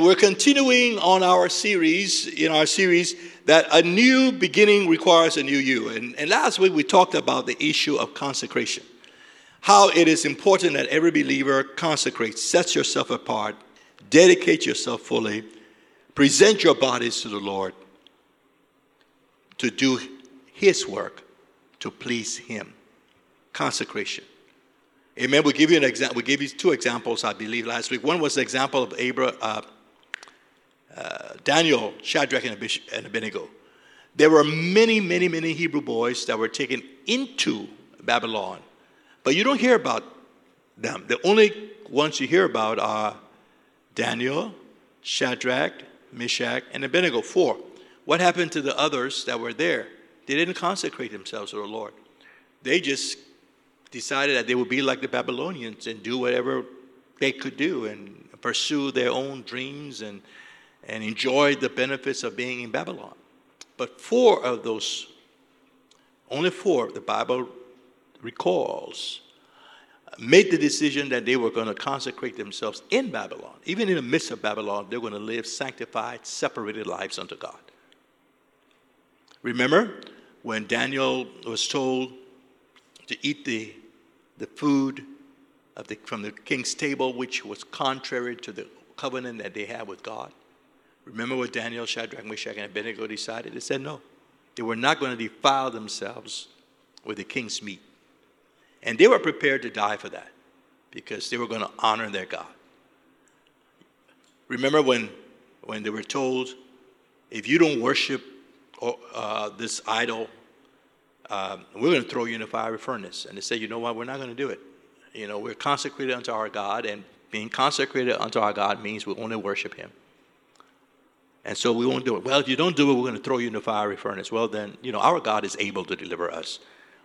We're continuing on our series, in our series, that a new beginning requires a new you. And, and last week we talked about the issue of consecration. How it is important that every believer consecrates, sets yourself apart, dedicate yourself fully, present your bodies to the Lord to do His work, to please Him. Consecration. Amen. We give you an example. We gave you two examples, I believe, last week. One was the example of Abraham. Uh, uh, Daniel, Shadrach, and Abednego. There were many, many, many Hebrew boys that were taken into Babylon, but you don't hear about them. The only ones you hear about are Daniel, Shadrach, Meshach, and Abednego. Four. What happened to the others that were there? They didn't consecrate themselves to the Lord. They just decided that they would be like the Babylonians and do whatever they could do and pursue their own dreams and and enjoyed the benefits of being in Babylon. But four of those, only four, the Bible recalls, made the decision that they were going to consecrate themselves in Babylon. Even in the midst of Babylon, they're going to live sanctified, separated lives unto God. Remember when Daniel was told to eat the, the food the, from the king's table, which was contrary to the covenant that they had with God? Remember what Daniel, Shadrach, Meshach, and Abednego decided? They said no. They were not going to defile themselves with the king's meat. And they were prepared to die for that because they were going to honor their God. Remember when, when they were told, if you don't worship uh, this idol, uh, we're going to throw you in a fiery furnace. And they said, you know what, we're not going to do it. You know, we're consecrated unto our God, and being consecrated unto our God means we only worship Him. And so we won't do it. Well, if you don't do it, we're going to throw you in the fiery furnace. Well, then, you know, our God is able to deliver us.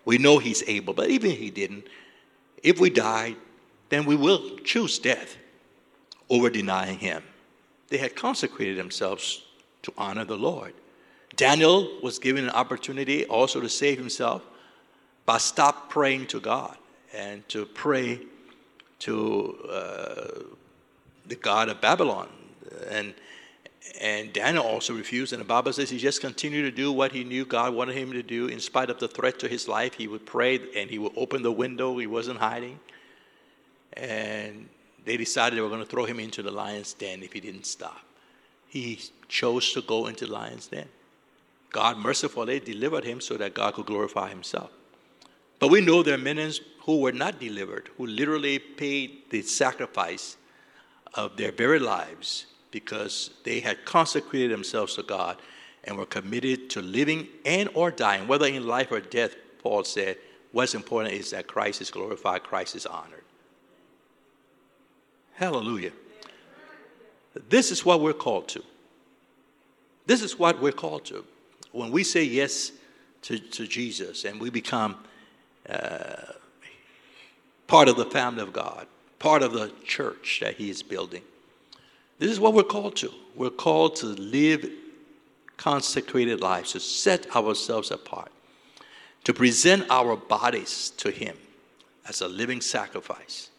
We know He's able, but even if He didn't, if we died, then we will choose death over denying Him. They had consecrated themselves to honor the Lord. Daniel was given an opportunity also to save himself by stop praying to God and to pray to uh, the God of Babylon. And and Daniel also refused, and the Bible says he just continued to do what he knew God wanted him to do in spite of the threat to his life. He would pray and he would open the window, he wasn't hiding. And they decided they were going to throw him into the lion's den if he didn't stop. He chose to go into the lion's den. God mercifully delivered him so that God could glorify himself. But we know there are many who were not delivered, who literally paid the sacrifice of their very lives because they had consecrated themselves to God and were committed to living and or dying, whether in life or death, Paul said, what's important is that Christ is glorified, Christ is honored. Hallelujah. This is what we're called to. This is what we're called to. When we say yes to, to Jesus and we become uh, part of the family of God, part of the church that He is building, this is what we're called to. We're called to live consecrated lives, to set ourselves apart, to present our bodies to Him as a living sacrifice,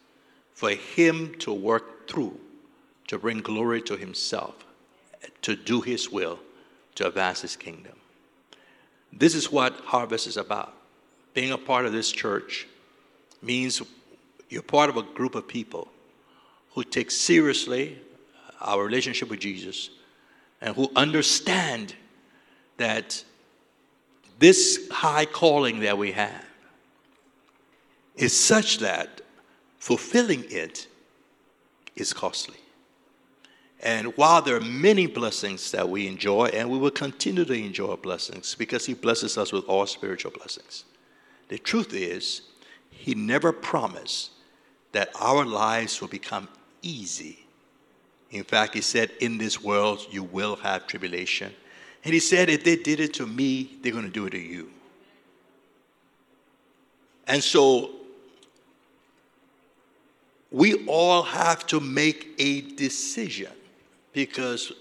for Him to work through, to bring glory to Himself, to do His will, to advance His kingdom. This is what Harvest is about. Being a part of this church means you're part of a group of people who take seriously our relationship with Jesus and who understand that this high calling that we have is such that fulfilling it is costly. And while there are many blessings that we enjoy, and we will continue to enjoy blessings because He blesses us with all spiritual blessings, the truth is, He never promised that our lives will become easy in fact, he said, In this world you will have tribulation. And he said, If they did it to me, they're going to do it to you. And so we all have to make a decision because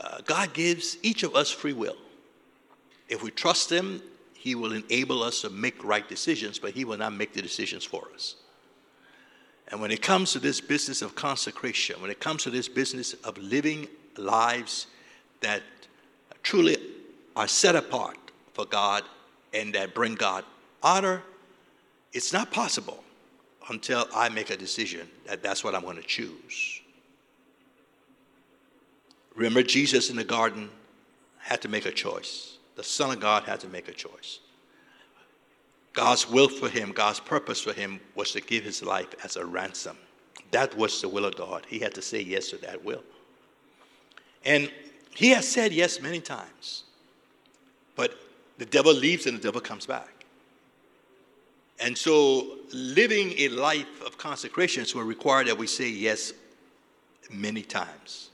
uh, God gives each of us free will. If we trust Him, He will enable us to make right decisions, but He will not make the decisions for us. And when it comes to this business of consecration, when it comes to this business of living lives that truly are set apart for God and that bring God honor, it's not possible until I make a decision that that's what I'm going to choose. Remember, Jesus in the garden had to make a choice. The Son of God had to make a choice. God's will for him, God's purpose for him was to give his life as a ransom. That was the will of God. He had to say yes to that will. And he has said yes many times. But the devil leaves and the devil comes back. And so living a life of consecration will require that we say yes many times.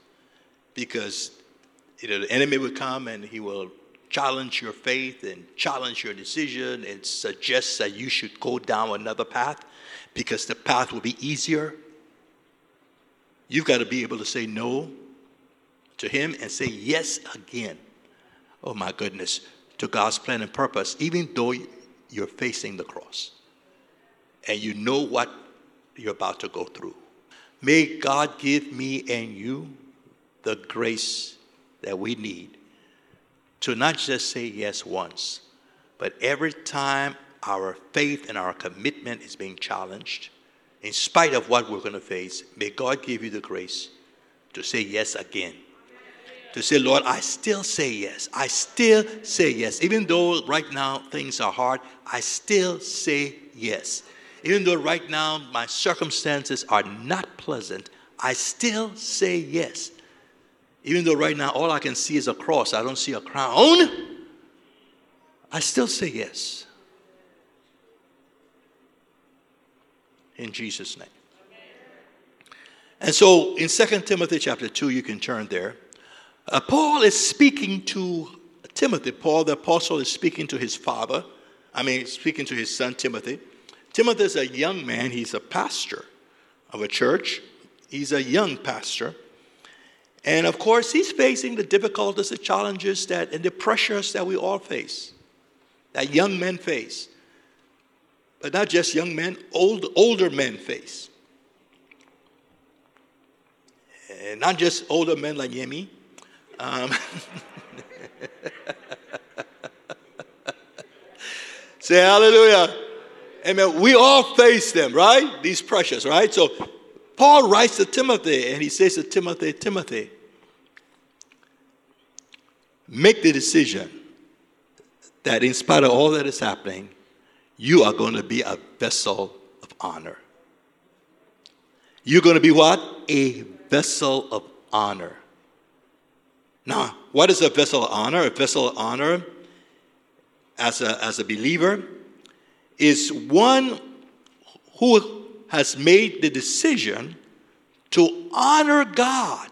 Because you know, the enemy will come and he will challenge your faith and challenge your decision and suggest that you should go down another path because the path will be easier. You've got to be able to say no to him and say yes again. Oh my goodness, to God's plan and purpose, even though you're facing the cross and you know what you're about to go through. May God give me and you the grace that we need to not just say yes once, but every time our faith and our commitment is being challenged, in spite of what we're going to face, may God give you the grace to say yes again. To say, Lord, I still say yes. I still say yes. Even though right now things are hard, I still say yes. Even though right now my circumstances are not pleasant, I still say yes. Even though right now all I can see is a cross, I don't see a crown, I still say yes. In Jesus' name. And so in 2 Timothy chapter 2, you can turn there. Uh, Paul is speaking to Timothy. Paul, the apostle, is speaking to his father. I mean, speaking to his son Timothy. Timothy is a young man. He's a pastor of a church. He's a young pastor. And of course, he's facing the difficulties, the challenges that, and the pressures that we all face, that young men face. But not just young men, old, older men face. And not just older men like Yemi. Um, say hallelujah. Amen. We all face them, right? These pressures, right? So Paul writes to Timothy and he says to Timothy, Timothy, make the decision that in spite of all that is happening, you are going to be a vessel of honor. You're going to be what? A vessel of honor. Now, what is a vessel of honor? A vessel of honor as a, as a believer is one who has made the decision to honor God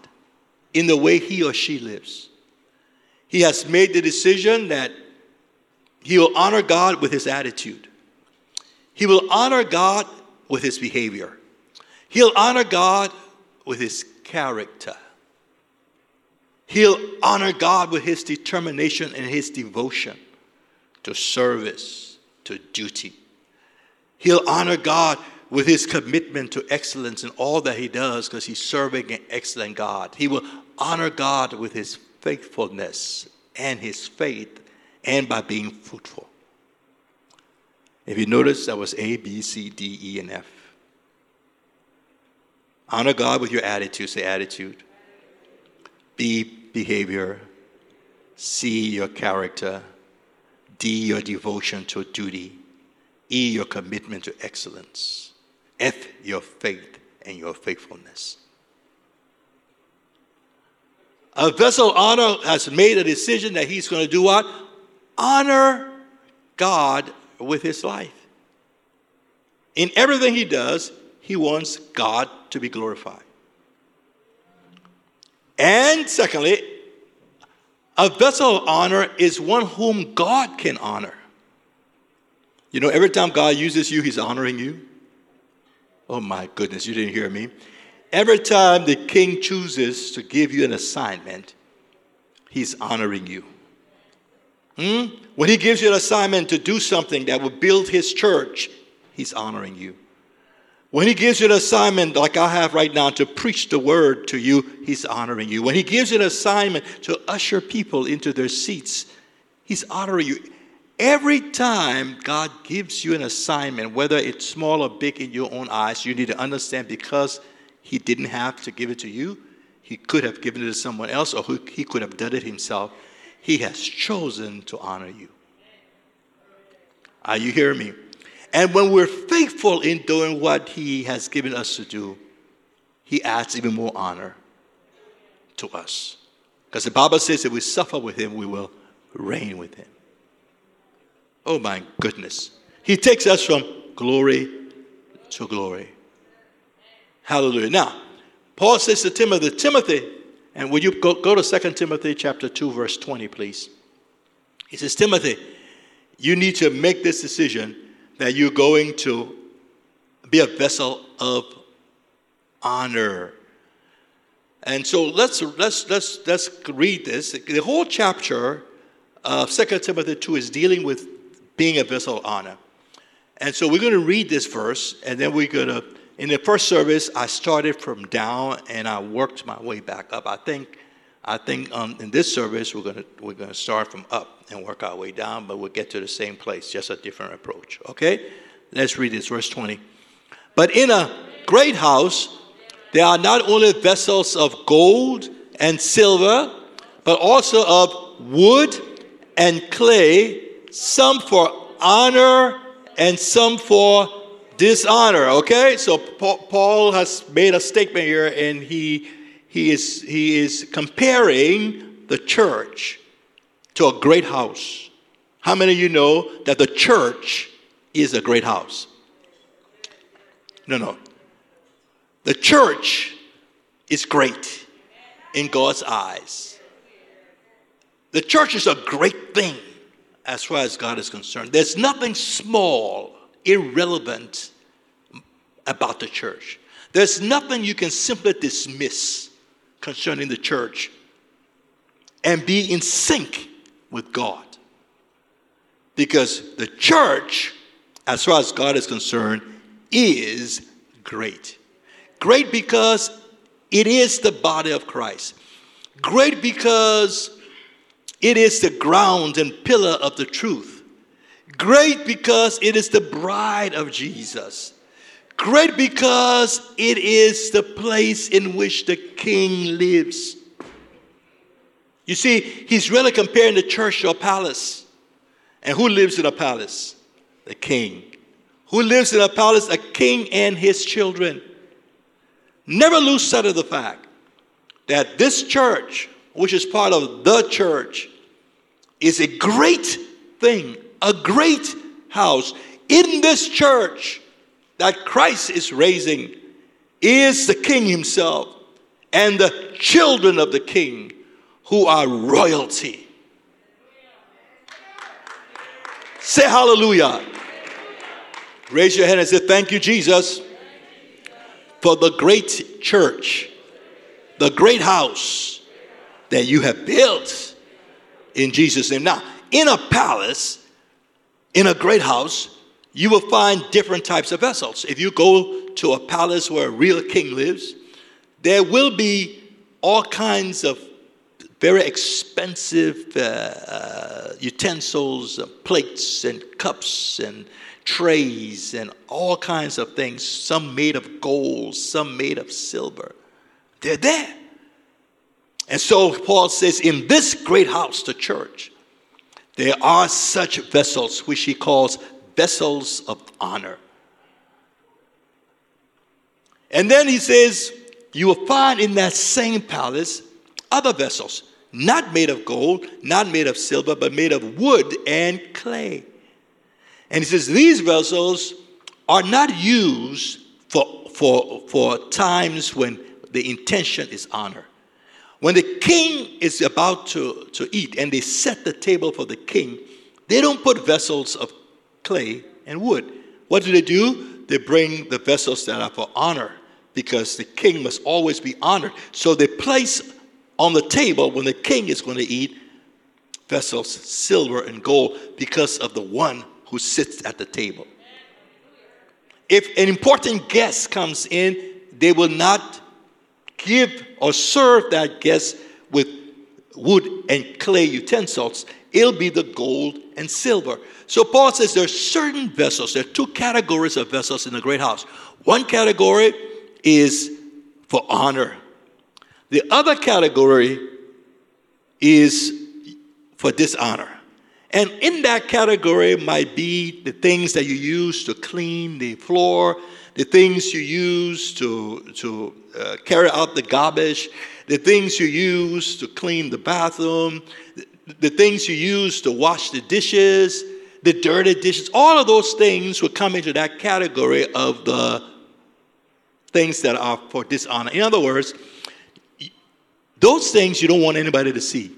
in the way he or she lives. He has made the decision that he will honor God with his attitude. He will honor God with his behavior. He'll honor God with his character. He'll honor God with his determination and his devotion to service, to duty. He'll honor God with his commitment to excellence in all that he does because he's serving an excellent God. He will honor God with his faithfulness and his faith and by being fruitful. If you notice, that was A, B, C, D, E, and F. Honor God with your attitude, say attitude. B, behavior. C, your character. D, your devotion to duty. E, your commitment to excellence. F, your faith and your faithfulness. A vessel of honor has made a decision that he's going to do what? Honor God with his life. In everything he does, he wants God to be glorified. And secondly, a vessel of honor is one whom God can honor. You know, every time God uses you, he's honoring you. Oh my goodness, you didn't hear me. Every time the king chooses to give you an assignment, he's honoring you. Hmm? When he gives you an assignment to do something that will build his church, he's honoring you. When he gives you an assignment like I have right now to preach the word to you, he's honoring you. When he gives you an assignment to usher people into their seats, he's honoring you. Every time God gives you an assignment, whether it's small or big in your own eyes, you need to understand because he didn't have to give it to you, he could have given it to someone else, or he could have done it himself. He has chosen to honor you. Are you hearing me? And when we're faithful in doing what He has given us to do, He adds even more honor to us. Because the Bible says if we suffer with Him, we will reign with Him. Oh my goodness. He takes us from glory to glory. Hallelujah. Now, Paul says to Timothy, Timothy, and will you go, go to 2 Timothy chapter 2, verse 20, please? He says, Timothy, you need to make this decision that you're going to be a vessel of honor. And so let's let's let's let's read this. The whole chapter of 2 Timothy 2 is dealing with being a vessel of honor. And so we're going to read this verse, and then we're going to in the first service, I started from down and I worked my way back up. I think, I think um, in this service we're gonna we're gonna start from up and work our way down, but we'll get to the same place, just a different approach. Okay, let's read this, verse twenty. But in a great house, there are not only vessels of gold and silver, but also of wood and clay, some for honor and some for dishonor. Okay, so Paul has made a statement here, and he he is he is comparing the church to a great house. How many of you know that the church is a great house? No, no. The church is great in God's eyes. The church is a great thing as far as God is concerned. There's nothing small, irrelevant about the church. There's nothing you can simply dismiss concerning the church and be in sync with God. Because the church, as far as God is concerned, is great. Great because it is the body of Christ. Great because it is the ground and pillar of the truth. Great because it is the bride of Jesus. Great because it is the place in which the king lives. You see, he's really comparing the church to a palace. And who lives in a palace? The king. Who lives in a palace? A king and his children. Never lose sight of the fact that this church, which is part of the church, is a great thing, a great house. In this church, that Christ is raising is the king himself and the children of the king who are royalty. Say hallelujah. Raise your hand and say, Thank you, Jesus, for the great church, the great house that you have built in Jesus' name. Now, in a palace, in a great house, you will find different types of vessels. If you go to a palace where a real king lives, there will be all kinds of very expensive uh, uh, utensils, uh, plates, and cups, and trays, and all kinds of things, some made of gold, some made of silver. They're there. And so Paul says, in this great house, the church, there are such vessels which he calls vessels of honor. And then he says, You will find in that same palace other vessels, not made of gold, not made of silver, but made of wood and clay. And he says, These vessels are not used for, for, for times when the intention is honor. When the king is about to, to eat and they set the table for the king, they don't put vessels of clay, and wood. What do they do? They bring the vessels that are for honor because the king must always be honored. So they place on the table when the king is going to eat vessels, silver and gold, because of the one who sits at the table. if an important guest comes in, they will not give or serve that guest with wood and clay utensils. It'll be the gold and silver. So Paul says there are certain vessels, there are two categories of vessels in the great house. One category is for honor, the other category is for dishonor. And in that category might be the things that you use to clean the floor, the things you use to, to uh, carry out the garbage, the things you use to clean the bathroom, the things you use to wash the dishes, the dirty dishes, all of those things would come into that category of the things that are for dishonor. In other words, those things you don't want anybody to see.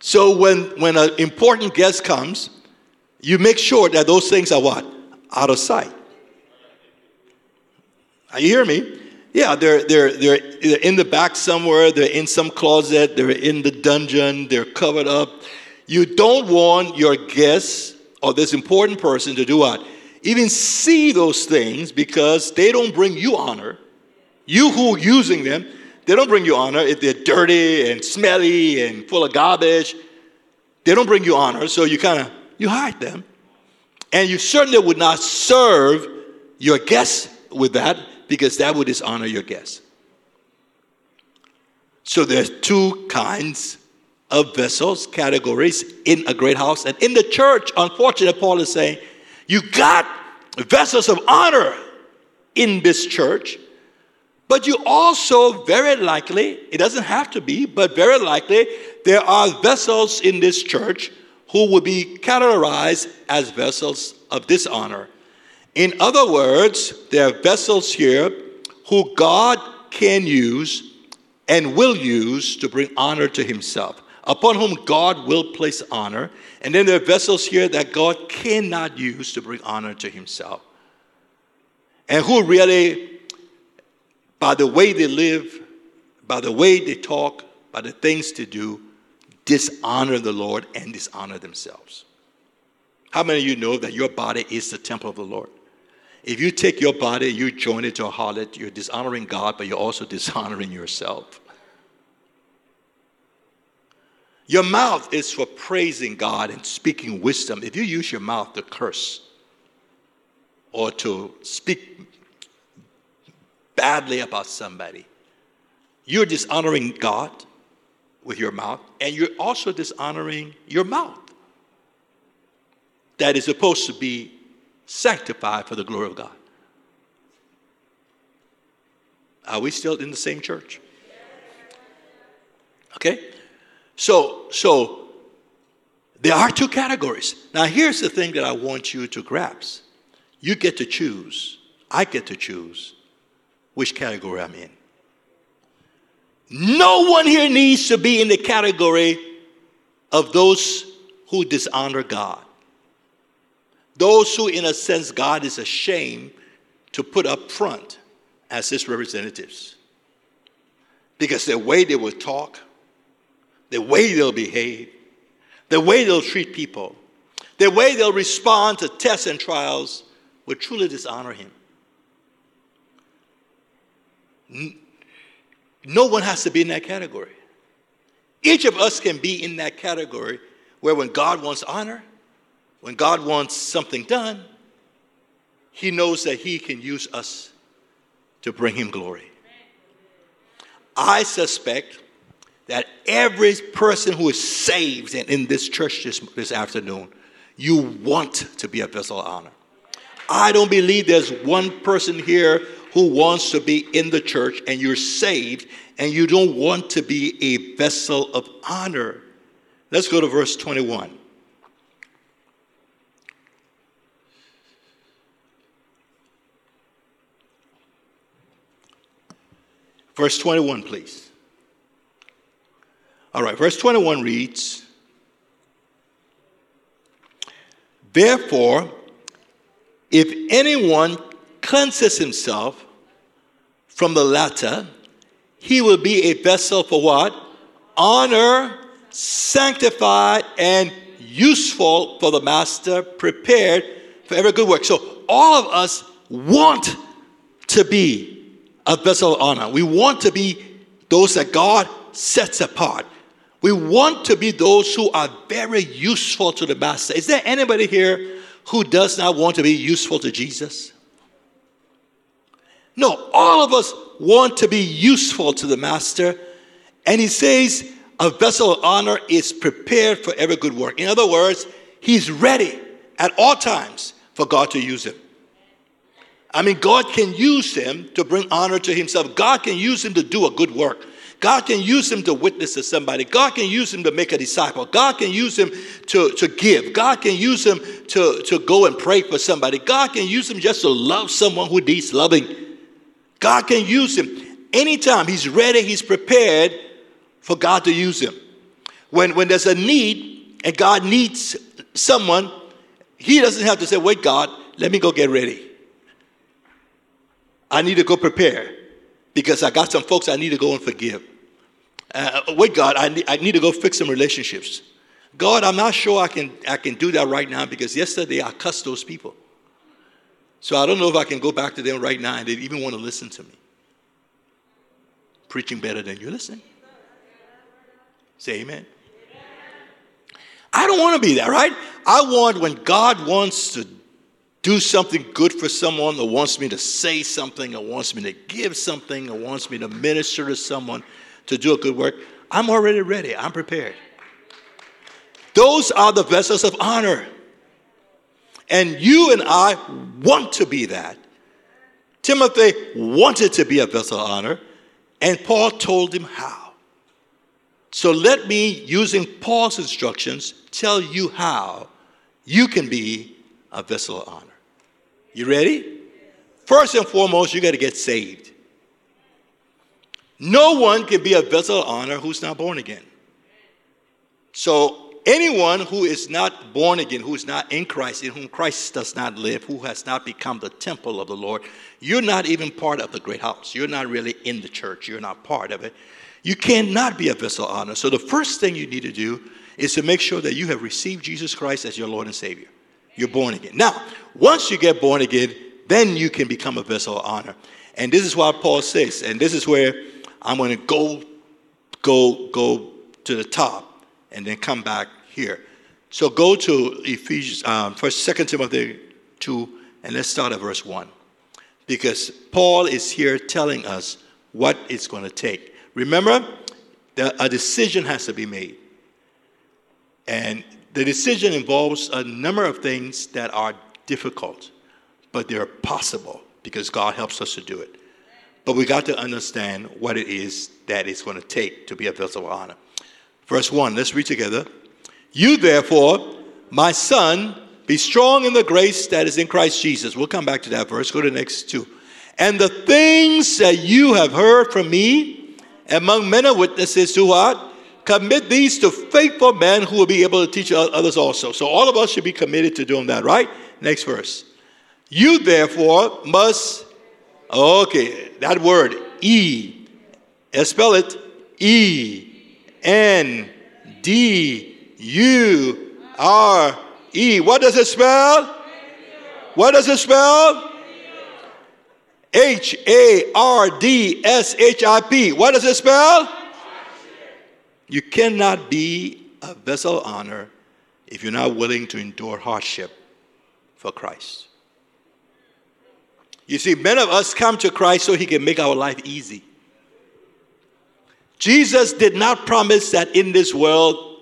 So when, when an important guest comes, you make sure that those things are what? Out of sight. Are you hear me? Yeah, they're, they're, they're in the back somewhere, they're in some closet, they're in the dungeon, they're covered up. You don't want your guests or this important person to do what? Even see those things because they don't bring you honor. You who are using them, they don't bring you honor if they're dirty and smelly and full of garbage. They don't bring you honor, so you kind of you hide them. And you certainly would not serve your guests with that because that would dishonor your guests. So there's two kinds of vessels, categories in a great house. And in the church, unfortunately, Paul is saying, you got vessels of honor in this church, but you also very likely, it doesn't have to be, but very likely, there are vessels in this church who will be categorized as vessels of dishonor. In other words, there are vessels here who God can use and will use to bring honor to himself, upon whom God will place honor. And then there are vessels here that God cannot use to bring honor to himself. And who really, by the way they live, by the way they talk, by the things they do, dishonor the Lord and dishonor themselves. How many of you know that your body is the temple of the Lord? If you take your body, you join it to a harlot, you're dishonoring God, but you're also dishonoring yourself. Your mouth is for praising God and speaking wisdom. If you use your mouth to curse or to speak badly about somebody, you're dishonoring God with your mouth, and you're also dishonoring your mouth that is supposed to be sanctified for the glory of God. Are we still in the same church? Okay? So, so there are two categories. Now, here's the thing that I want you to grasp you get to choose, I get to choose which category I'm in. No one here needs to be in the category of those who dishonor God. Those who, in a sense, God is ashamed to put up front as his representatives. Because the way they will talk, the way they'll behave, the way they'll treat people, the way they'll respond to tests and trials will truly dishonor him. No one has to be in that category. Each of us can be in that category where when God wants honor, when God wants something done, He knows that He can use us to bring Him glory. I suspect that every person who is saved and in this church this, this afternoon, you want to be a vessel of honor. I don't believe there's one person here who wants to be in the church and you're saved and you don't want to be a vessel of honor. Let's go to verse 21. Verse 21, please. All right, verse 21 reads Therefore, if anyone cleanses himself from the latter, he will be a vessel for what? Honor, sanctified, and useful for the master, prepared for every good work. So, all of us want to be a vessel of honor. We want to be those that God sets apart. We want to be those who are very useful to the master. Is there anybody here who does not want to be useful to Jesus? No, all of us want to be useful to the master. And he says, a vessel of honor is prepared for every good work. In other words, he's ready at all times for God to use him. I mean, God can use him to bring honor to himself. God can use him to do a good work. God can use him to witness to somebody. God can use him to make a disciple. God can use him to, to give. God can use him to, to go and pray for somebody. God can use him just to love someone who needs loving. God can use him anytime. He's ready, he's prepared for God to use him. When, when there's a need and God needs someone, he doesn't have to say, Wait, God, let me go get ready. I need to go prepare because I got some folks I need to go and forgive. Uh, wait, God, I need, I need to go fix some relationships. God, I'm not sure I can, I can do that right now because yesterday I cussed those people. So I don't know if I can go back to them right now and they even want to listen to me. Preaching better than you listen. Say amen. I don't want to be that, right? I want when God wants to do something good for someone or wants me to say something or wants me to give something or wants me to minister to someone to do a good work, I'm already ready. I'm prepared. Those are the vessels of honor. And you and I want to be that. Timothy wanted to be a vessel of honor, and Paul told him how. So let me, using Paul's instructions, tell you how you can be a vessel of honor. You ready? First and foremost, you got to get saved. No one can be a vessel of honor who's not born again. So, anyone who is not born again, who is not in Christ, in whom Christ does not live, who has not become the temple of the Lord, you're not even part of the great house. You're not really in the church. You're not part of it. You cannot be a vessel of honor. So, the first thing you need to do is to make sure that you have received Jesus Christ as your Lord and Savior. You're born again. Now, once you get born again, then you can become a vessel of honor. And this is what Paul says, and this is where I'm going to go, go, go to the top, and then come back here. So go to Ephesians, um, first, Second Timothy two, and let's start at verse one, because Paul is here telling us what it's going to take. Remember, a decision has to be made, and the decision involves a number of things that are difficult, but they're possible because God helps us to do it. But we got to understand what it is that it's going to take to be a vessel of honor. Verse 1, let's read together. You therefore, my son, be strong in the grace that is in Christ Jesus. We'll come back to that verse. Go to the next two. And the things that you have heard from me among many witnesses to what? Commit these to faithful men who will be able to teach others also. So all of us should be committed to doing that, right? Next verse. You therefore must, okay, that word, E, spell it E N D U R E. What does it spell? What does it spell? H A R D S H I P. What does it spell? You cannot be a vessel of honor if you're not willing to endure hardship for Christ. You see, many of us come to Christ so he can make our life easy. Jesus did not promise that in this world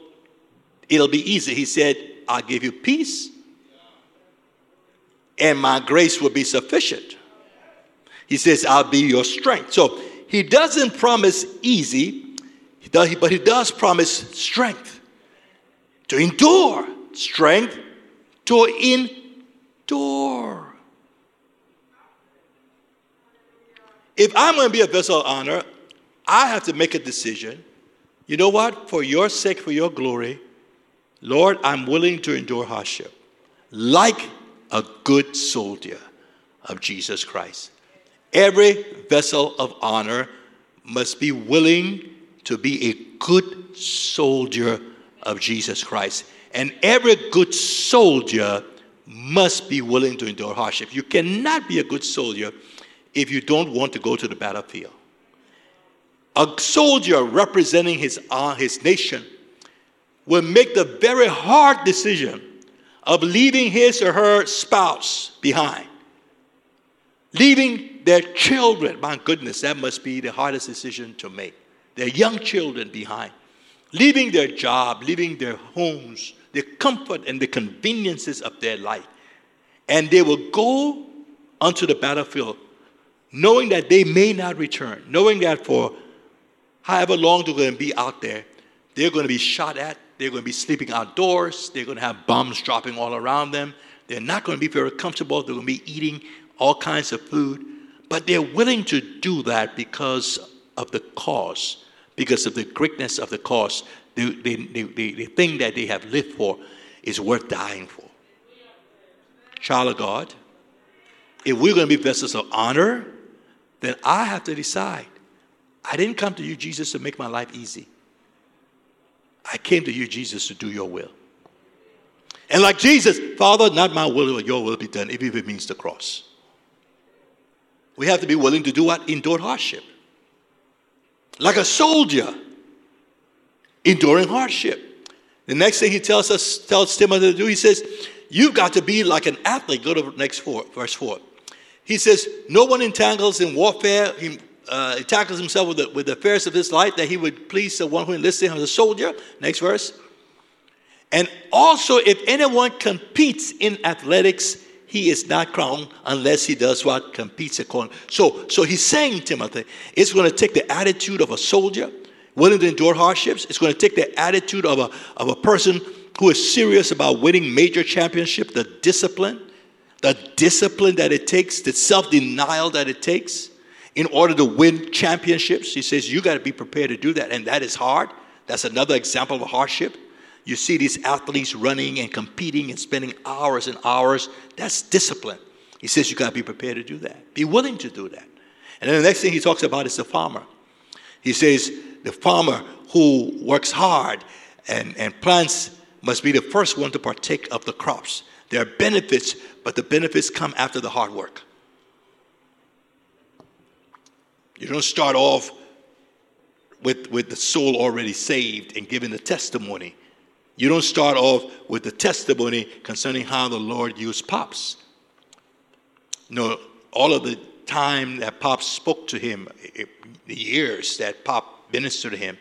it'll be easy. He said, I'll give you peace and my grace will be sufficient. He says, I'll be your strength. So he doesn't promise easy, but he does promise strength to endure, strength to endure. If I'm going to be a vessel of honor, I have to make a decision. You know what? For your sake, for your glory, Lord, I'm willing to endure hardship like a good soldier of Jesus Christ. Every vessel of honor must be willing to be a good soldier of Jesus Christ. And every good soldier must be willing to endure hardship. You cannot be a good soldier if you don't want to go to the battlefield. A soldier representing his, uh, his nation will make the very hard decision of leaving his or her spouse behind, leaving their children. My goodness, that must be the hardest decision to make. Their young children behind, leaving their job, leaving their homes, the comfort and the conveniences of their life. And they will go onto the battlefield knowing that they may not return, knowing that for however long they're going to be out there, they're going to be shot at, they're going to be sleeping outdoors, they're going to have bombs dropping all around them, they're not going to be very comfortable, they're going to be eating all kinds of food, but they're willing to do that because of the cause, because of the greatness of the cause. The, the, the, the, thing that they have lived for is worth dying for. Child of God, if we're going to be vessels of honor, then I have to decide. I didn't come to you, Jesus, to make my life easy. I came to you, Jesus, to do your will. And like Jesus, Father, not my will, but your will be done, even if it means the cross. We have to be willing to do what? Endure hardship. Like a soldier, enduring hardship. The next thing he tells us, tells Timothy to do, he says, You've got to be like an athlete. Go to next four, verse 4. He says, No one entangles in warfare. He, uh, himself with the, with the affairs of his life that he would please the one who enlisted him as a soldier. Next verse. And also, if anyone competes in athletics, he is not crowned unless he does what competes according. So, so he's saying, Timothy, it's going to take the attitude of a soldier, willing to endure hardships. It's going to take the attitude of a, of a person who is serious about winning major championship, the discipline, the discipline that it takes, the self-denial that it takes in order to win championships. He says you got to be prepared to do that, and that is hard. That's another example of hardship. You see these athletes running and competing and spending hours and hours. That's discipline. He says you got to be prepared to do that. Be willing to do that. And then the next thing he talks about is the farmer. He says the farmer who works hard and, and plants must be the first one to partake of the crops. There are benefits, but the benefits come after the hard work. You don't start off with, with the soul already saved and giving the testimony. You don't start off with the testimony concerning how the Lord used Pops. No, all of the time that Pop spoke to him, eh, the years that Pop ministered to him,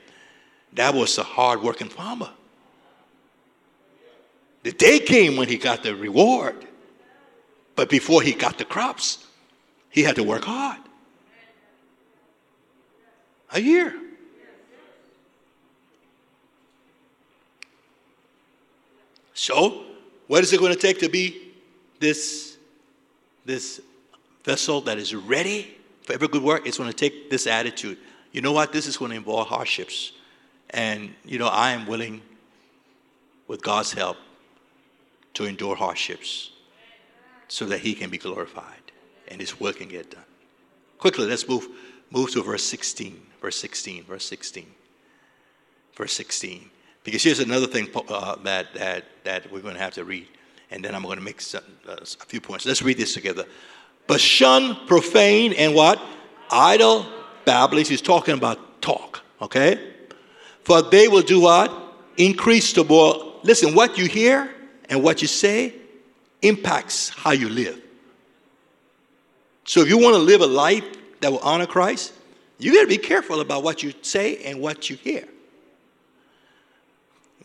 that was a hard working farmer. The day came when he got the reward, but before he got the crops, he had to work hard. A year. So, what is it going to take to be this, this vessel that is ready for every good work? It's going to take this attitude. You know what? This is going to involve hardships. And, you know, I am willing, with God's help, to endure hardships so that He can be glorified and His work can get done. Quickly, let's move, move to verse 16 verse 16, verse 16, verse 16. Because here's another thing uh, that, that, that we're going to have to read, and then I'm going to make some, uh, a few points. Let's read this together. But shun profane and what? Idle babblings. He's talking about talk, okay? For they will do what? Increase the more. Listen, what you hear and what you say impacts how you live. So if you want to live a life that will honor Christ, you got to be careful about what you say and what you hear.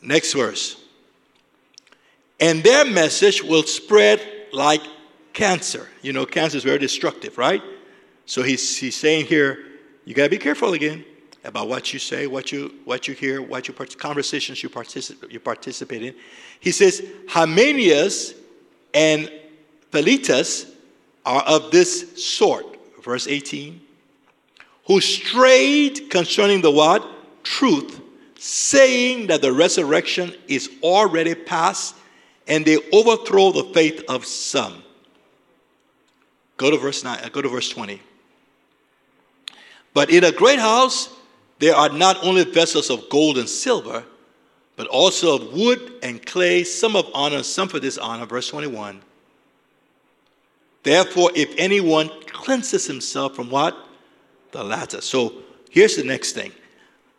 Next verse. And their message will spread like cancer. You know, cancer is very destructive, right? So he's, he's saying here, you got to be careful again about what you say, what you, what you hear, what you conversations you, particip- you participate in. He says, Hymenaeus and Philetus are of this sort. Verse 18 who strayed concerning the what? Truth, saying that the resurrection is already past, and they overthrow the faith of some. Go to verse 9, uh, go to verse 20. But in a great house there are not only vessels of gold and silver, but also of wood and clay, some of honor, some for dishonor. Verse 21. Therefore, if anyone cleanses himself from what? The latter. So here's the next thing.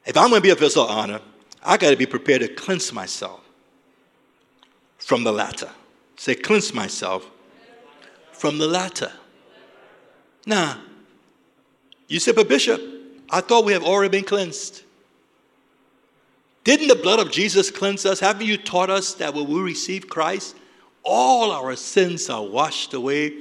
If I'm going to be a vessel of honor, I got to be prepared to cleanse myself from the latter. Say, cleanse myself from the latter. Now, you said, but Bishop, I thought we have already been cleansed. Didn't the blood of Jesus cleanse us? Haven't you taught us that when we receive Christ, all our sins are washed away?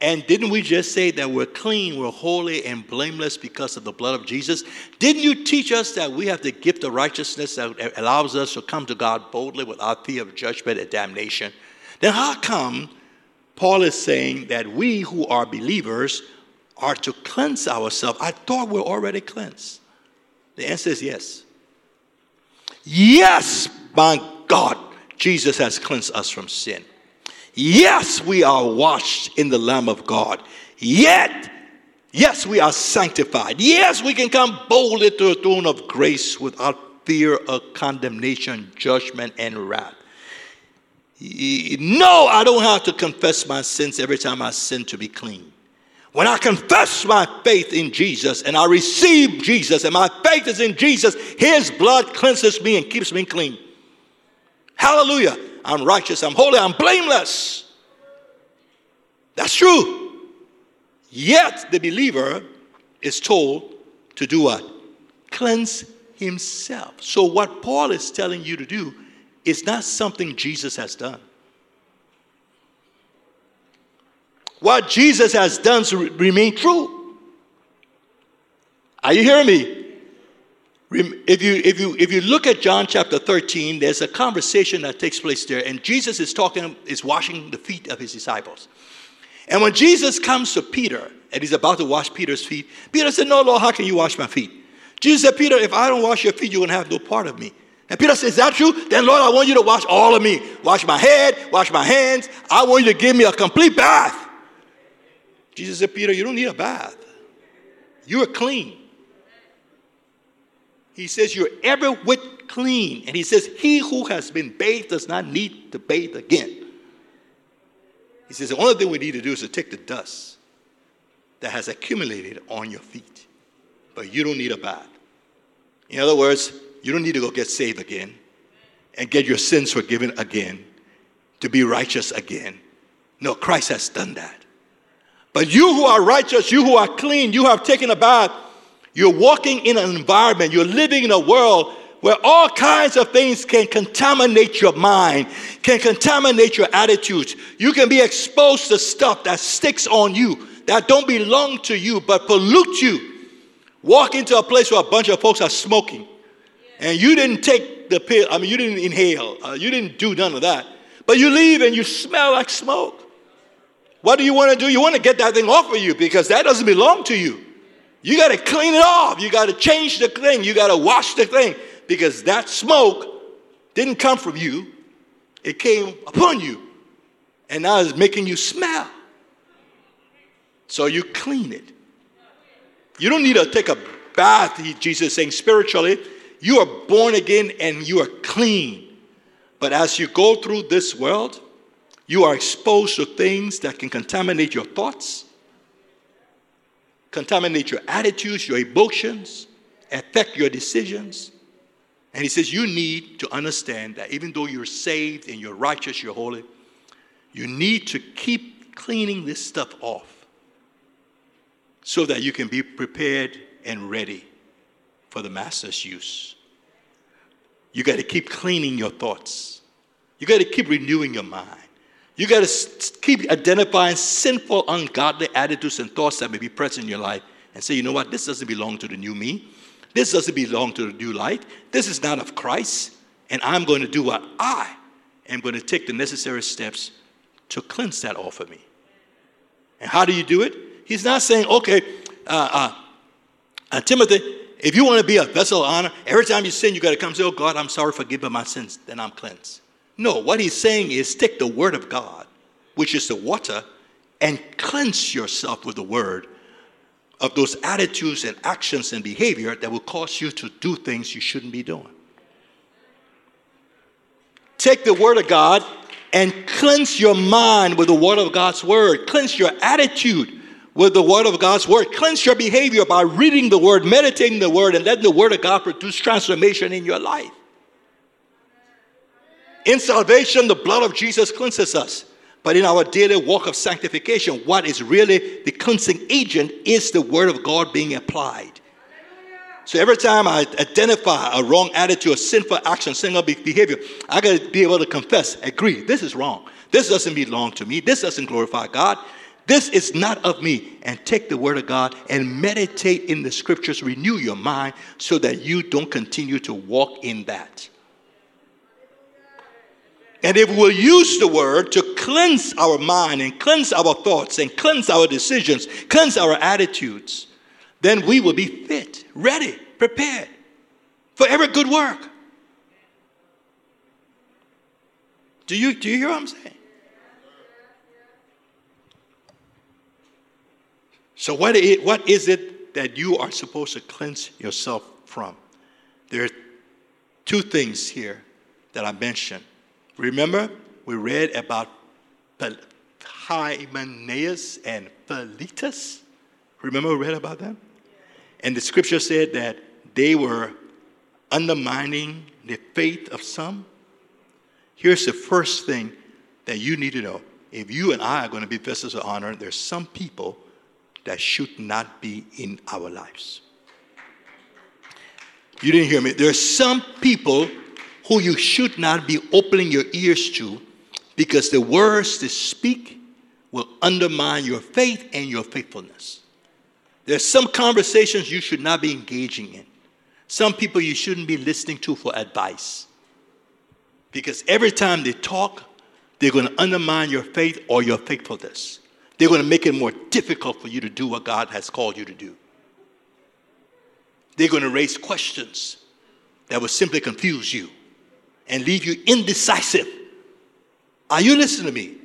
And didn't we just say that we're clean, we're holy, and blameless because of the blood of Jesus? Didn't you teach us that we have the gift of righteousness that allows us to come to God boldly without fear of judgment and damnation? Then how come Paul is saying that we who are believers are to cleanse ourselves? I thought we're already cleansed. The answer is yes. Yes, my God, Jesus has cleansed us from sin. Yes, we are washed in the Lamb of God. Yet, yes, we are sanctified. Yes, we can come boldly to the throne of grace without fear of condemnation, judgment, and wrath. No, I don't have to confess my sins every time I sin to be clean. When I confess my faith in Jesus and I receive Jesus and my faith is in Jesus, His blood cleanses me and keeps me clean. Hallelujah. I'm righteous, I'm holy, I'm blameless. That's true. Yet the believer is told to do what? Cleanse himself. So, what Paul is telling you to do is not something Jesus has done. What Jesus has done to remain true. Are you hearing me? If you, if, you, if you look at John chapter 13, there's a conversation that takes place there, and Jesus is talking, is washing the feet of his disciples. And when Jesus comes to Peter, and he's about to wash Peter's feet, Peter said, No, Lord, how can you wash my feet? Jesus said, Peter, if I don't wash your feet, you're going to have no part of me. And Peter says, Is that true? Then, Lord, I want you to wash all of me. Wash my head, wash my hands. I want you to give me a complete bath. Jesus said, Peter, you don't need a bath. You are clean. He says, You're every whit clean. And he says, He who has been bathed does not need to bathe again. He says, The only thing we need to do is to take the dust that has accumulated on your feet. But you don't need a bath. In other words, you don't need to go get saved again and get your sins forgiven again to be righteous again. No, Christ has done that. But you who are righteous, you who are clean, you have taken a bath you're walking in an environment, you're living in a world where all kinds of things can contaminate your mind, can contaminate your attitudes. You can be exposed to stuff that sticks on you, that don't belong to you, but pollute you. Walk into a place where a bunch of folks are smoking, and you didn't take the pill, I mean, you didn't inhale, uh, you didn't do none of that. But you leave and you smell like smoke. What do you want to do? You want to get that thing off of you because that doesn't belong to you. You got to clean it off. You got to change the thing. You got to wash the thing because that smoke didn't come from you, it came upon you. And now it's making you smell. So you clean it. You don't need to take a bath, Jesus is saying spiritually. You are born again and you are clean. But as you go through this world, you are exposed to things that can contaminate your thoughts, contaminate your attitudes, your emotions, affect your decisions. And he says, You need to understand that even though you're saved and you're righteous, you're holy, you need to keep cleaning this stuff off so that you can be prepared and ready for the master's use. You got to keep cleaning your thoughts, you got to keep renewing your mind. You got to keep identifying sinful, ungodly attitudes and thoughts that may be present in your life and say, you know what, this doesn't belong to the new me. This doesn't belong to the new light. This is not of Christ. And I'm going to do what I am going to take the necessary steps to cleanse that off of me. And how do you do it? He's not saying, okay, uh, uh, uh, Timothy, if you want to be a vessel of honor, every time you sin, you got to come say, oh God, I'm sorry, forgive me my sins, then I'm cleansed. No, what he's saying is take the word of God, which is the water, and cleanse yourself with the word of those attitudes and actions and behavior that will cause you to do things you shouldn't be doing. Take the word of God and cleanse your mind with the word of God's word. Cleanse your attitude with the word of God's word. Cleanse your behavior by reading the word, meditating the word, and letting the word of God produce transformation in your life. In salvation, the blood of Jesus cleanses us. But in our daily walk of sanctification, what is really the cleansing agent is the word of God being applied. So every time I identify a wrong attitude, a sinful action, sinful behavior, I got to be able to confess, agree, this is wrong. This doesn't belong to me. This doesn't glorify God. This is not of me. And take the word of God and meditate in the scriptures, renew your mind so that you don't continue to walk in that. And if we'll use the word to cleanse our mind and cleanse our thoughts and cleanse our decisions, cleanse our attitudes, then we will be fit, ready, prepared for every good work. Do you, do you hear what I'm saying? So, what is, what is it that you are supposed to cleanse yourself from? There are two things here that I mentioned Remember, we read about Hymenaeus and Philetus? Remember we read about them? And the scripture said that they were undermining the faith of some. Here's the first thing that you need to know. If you and I are going to be vessels of honor, there's some people that should not be in our lives. You didn't hear me. There's some people who you should not be opening your ears to because the words they speak will undermine your faith and your faithfulness. There's some conversations you should not be engaging in. Some people you shouldn't be listening to for advice. Because every time they talk, they're going to undermine your faith or your faithfulness. They're going to make it more difficult for you to do what God has called you to do. They're going to raise questions that will simply confuse you and leave you indecisive. Are you listening to me?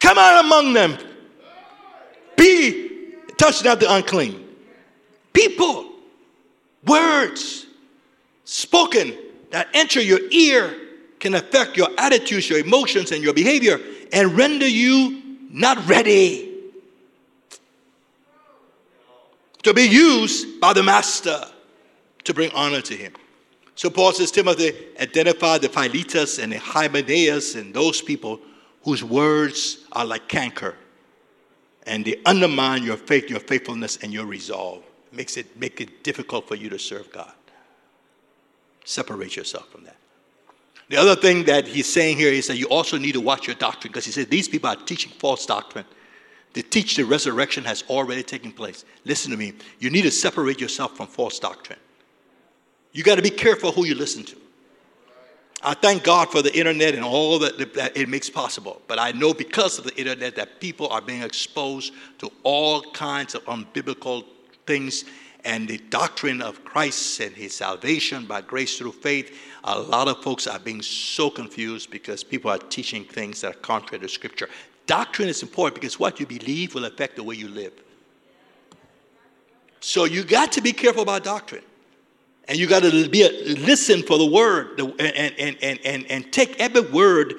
Come out among them. Be, touch not the unclean. People, words spoken that enter your ear can affect your attitudes, your emotions, and your behavior and render you not ready to be used by the master to bring honor to him. So Paul says, Timothy, identify the Philetus and the Hymenaeus and those people whose words are like canker and they undermine your faith, your faithfulness, and your resolve. Makes it make it difficult for you to serve God. Separate yourself from that. The other thing that he's saying here is that you also need to watch your doctrine because he said these people are teaching false doctrine. They teach the resurrection has already taken place. Listen to me. You need to separate yourself from false doctrine. You got to be careful who you listen to. I thank God for the internet and all that, that it makes possible. But I know because of the internet that people are being exposed to all kinds of unbiblical things and the doctrine of Christ and his salvation by grace through faith. A lot of folks are being so confused because people are teaching things that are contrary to Scripture. Doctrine is important because what you believe will affect the way you live. So you got to be careful about doctrine. And you got to be a, listen for the word and, and, and, and, and take every word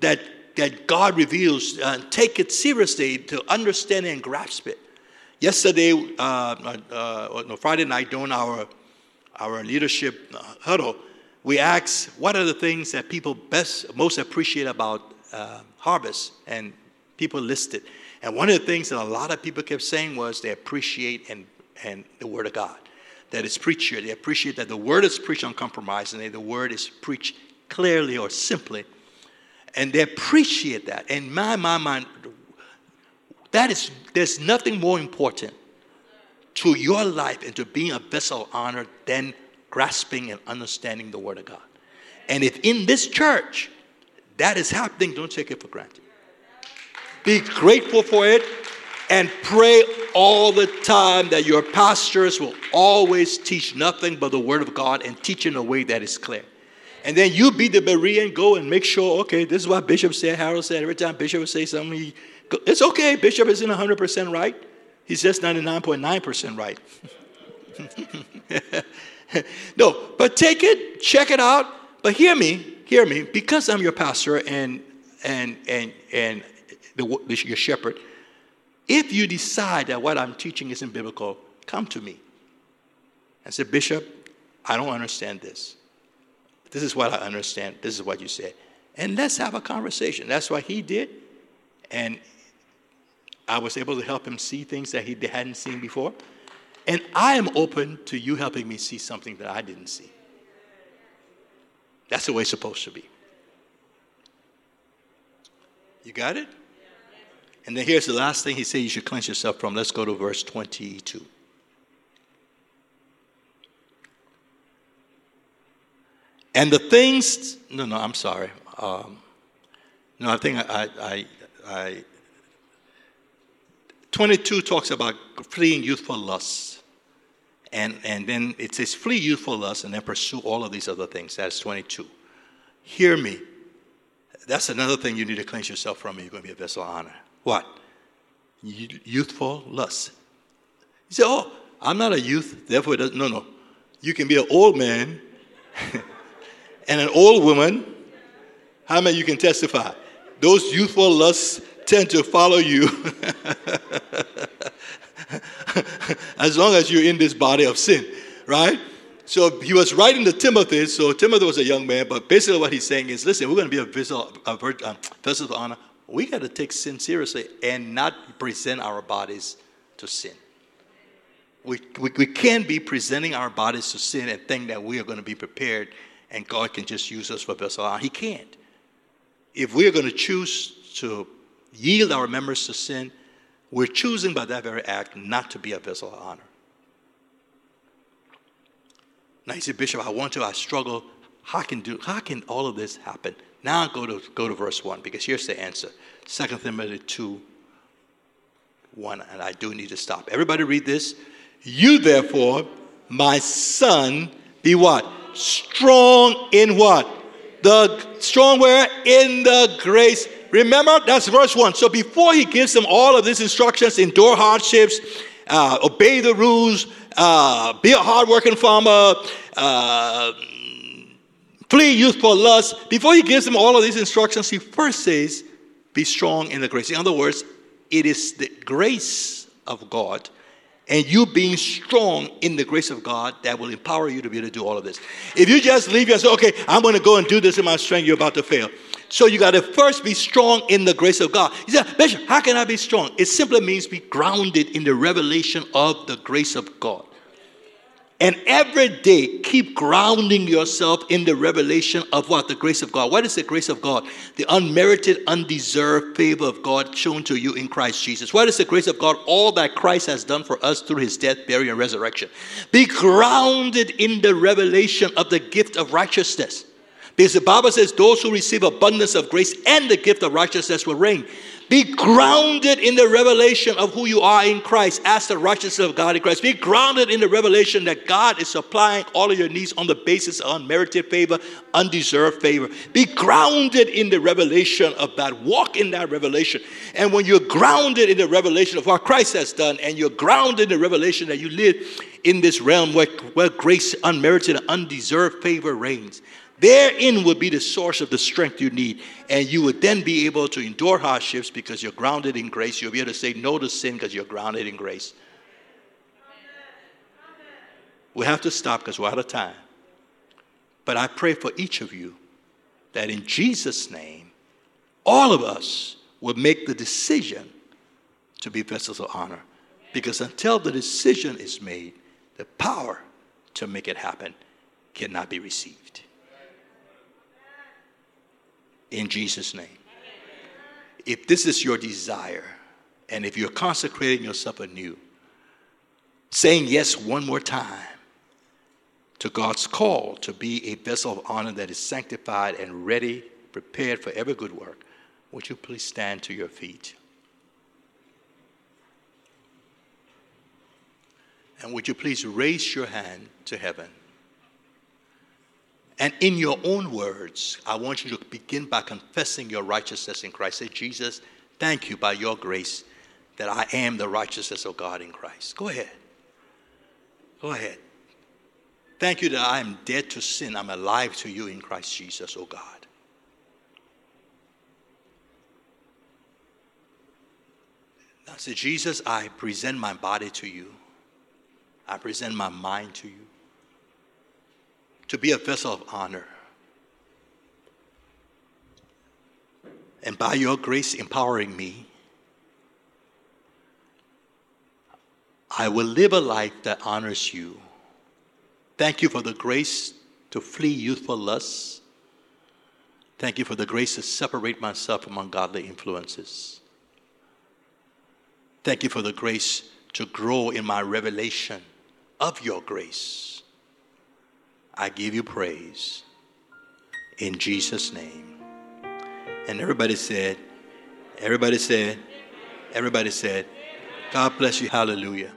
that, that God reveals and uh, take it seriously to understand and grasp it. Yesterday, uh, uh, no, Friday night during our, our leadership uh, huddle, we asked what are the things that people best, most appreciate about uh, harvest, and people listed. And one of the things that a lot of people kept saying was they appreciate and, and the Word of God that is preached here. They appreciate that the word is preached uncompromisingly, the word is preached clearly or simply. And they appreciate that. And my, my mind, that is, there's nothing more important to your life and to being a vessel of honor than grasping and understanding the Word of God. And if in this church that is happening, don't take it for granted. Be grateful for it and pray all the time that your pastors will always teach nothing but the Word of God and teach in a way that is clear. And then you be the Berean, go and make sure, okay, this is what Bishop said, Harold said. Every time Bishop would say something, he, it's okay, Bishop isn't 100% right. He's just 99.9% right. no, but take it, check it out. But hear me, hear me, because I'm your pastor and and and and the, your shepherd, if you decide that what I'm teaching isn't biblical, come to me. and say, Bishop, I don't understand this. This is what I understand. This is what you said. And let's have a conversation. That's what he did. And I was able to help him see things that he hadn't seen before. And I am open to you helping me see something that I didn't see. That's the way it's supposed to be. You got it? And then here's the last thing he said you should cleanse yourself from. Let's go to verse 22. And the things, no, no, I'm sorry. Um, no, I think I, I, I, 22 talks about fleeing youthful lusts. And, and then it says, flee youthful lusts and then pursue all of these other things. That's 22. Hear me. That's another thing you need to cleanse yourself from if you're going to be a vessel of honor. What? Youthful lust. You say, oh, I'm not a youth, therefore it doesn't. No, no. You can be an old man and an old woman. How many you can testify? Those youthful lusts tend to follow you as long as you're in this body of sin, right? So he was writing to Timothy. So Timothy was a young man, but basically what he's saying is, listen, we're going to be a vessel, a um, vessel of honor we got to take sin seriously and not present our bodies to sin. We, we, we can't be presenting our bodies to sin and think that we are going to be prepared and God can just use us for vessel honor. He can't. If we are going to choose to yield our members to sin, we're choosing by that very act not to be a vessel of honor. Now you say, Bishop, I want to, I struggle. How can do how can all of this happen? Now go to, go to verse 1 because here's the answer 2 Timothy 2 1. And I do need to stop. Everybody read this. You therefore, my son, be what? Strong in what? The strong where? In the grace. Remember, that's verse 1. So before he gives them all of these instructions, endure hardships, uh, obey the rules, uh, be a hardworking farmer, uh, flee youthful lust. Before he gives them all of these instructions, he first says, Be strong in the grace. In other words, it is the grace of God and you being strong in the grace of God that will empower you to be able to do all of this. If you just leave say, okay, I'm going to go and do this in my strength, you're about to fail. So you got to first be strong in the grace of God. You say, Bishop, how can I be strong? It simply means be grounded in the revelation of the grace of God. And every day, keep grounding yourself in the revelation of what? The grace of God. What is the grace of God? The unmerited, undeserved favor of God shown to you in Christ Jesus. What is the grace of God? All that Christ has done for us through his death, burial, and resurrection. Be grounded in the revelation of the gift of righteousness. Because the Bible says, those who receive abundance of grace and the gift of righteousness will reign. Be grounded in the revelation of who you are in Christ as the righteousness of God in Christ. Be grounded in the revelation that God is supplying all of your needs on the basis of unmerited favor, undeserved favor. Be grounded in the revelation of that. Walk in that revelation. And when you're grounded in the revelation of what Christ has done, and you're grounded in the revelation that you live in this realm where, where grace, unmerited, and undeserved favor reigns, Therein would be the source of the strength you need. And you would then be able to endure hardships because you're grounded in grace. You'll be able to say no to sin because you're grounded in grace. We have to stop because we're out of time. But I pray for each of you that in Jesus' name, all of us will make the decision to be vessels of honor. Because until the decision is made, the power to make it happen cannot be received in Jesus' name. If this is your desire, and if you're consecrating yourself anew, saying yes one more time to God's call to be a vessel of honor that is sanctified and ready, prepared for every good work, would you please stand to your feet? And would you please raise your hand to heaven? And in your own words, I want you to begin by confessing your righteousness in Christ. Say, Jesus, thank you by your grace that I am the righteousness of God in Christ. Go ahead. Go ahead. Thank you that I am dead to sin. I'm alive to you in Christ Jesus, oh God. I said, Jesus, I present my body to you. I present my mind to you to be a vessel of honor. And by your grace empowering me, I will live a life that honors you. Thank you for the grace to flee youthful lusts. Thank you for the grace to separate myself from ungodly influences. Thank you for the grace to grow in my revelation of your grace. I give you praise in Jesus' name. And everybody said, everybody said, everybody said, God bless you. Hallelujah.